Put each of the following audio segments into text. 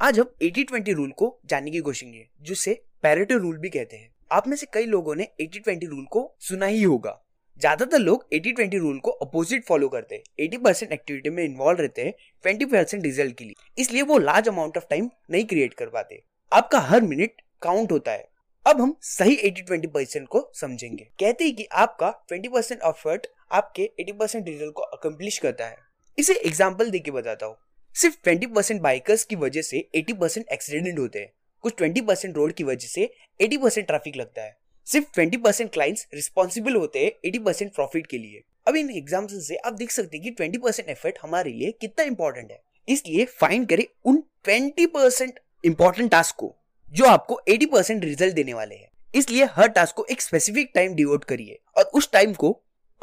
आज हम 80-20 रूल को जानने की कोशिश करेंगे, जिसे पैरेटो रूल भी कहते हैं। आप में से कई लोगों ने 80-20 रूल को सुना ही होगा। ज़्यादातर लोग 80-20 रूल को अपोजिट फॉलो करते हैं। 80 परसेंट एक्टिविटी में इन्वॉल्व रहते हैं 20 परसेंट रिज़ल्ट के लिए। इसलिए वो लार्ज अमाउंट ऑफ़ टाइम नहीं क्रिएट कर पाते। आपका हर मिनट काउंट होता है। अब हम सही 80-20 परसेंट को समझेंगे। कहते हैं कि आपका 20 परसेंट एफर्ट आपके 80 परसेंट रिज़ल्ट को अकम्प्लिश करता है। इसे एग्ज़ाम्पल देके बताता हूँ। सिर्फ़ 20 परसेंट बाइकर्स की वजह से 80 परसेंट एक्सीडेंट होते हैं। कुछ 20 परसेंट रोड की वजह से 80 परसेंट ट्रैफ़िक लगता है। सिर्फ़ 20 परसेंट क्लाइंट्स रिस्पॉन्सिबल होते हैं 80 परसेंट प्रॉफिट के लिए। अब इन एग्ज़ाम्पल से आप देख सकते हैं कि 20 परसेंट एफर्ट हमारे लिए कितना इंपॉर्टेंट है। इसलिए फाइंड करें उन 20 परसेंट इंपॉर्टेंट टास्क को, जो आपको 80 परसेंट रिज़ल्ट देने वाले हैं। इसलिए हर टास्क को एक स्पेसिफिक टाइम डिवोट करिए और उस टाइम को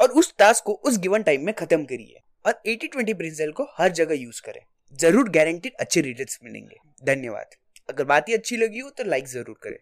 और उस टास्क को उस गिवन टाइम में खत्म करिए और 80-20 प्रिंसिपल को हर जगह यूज़ करें। ज़रूर गारंटीड अच्छे रिटर्न मिलेंगे। धन्यवाद। अगर बात ही अच्छी लगी हो तो लाइक ज़रूर करें।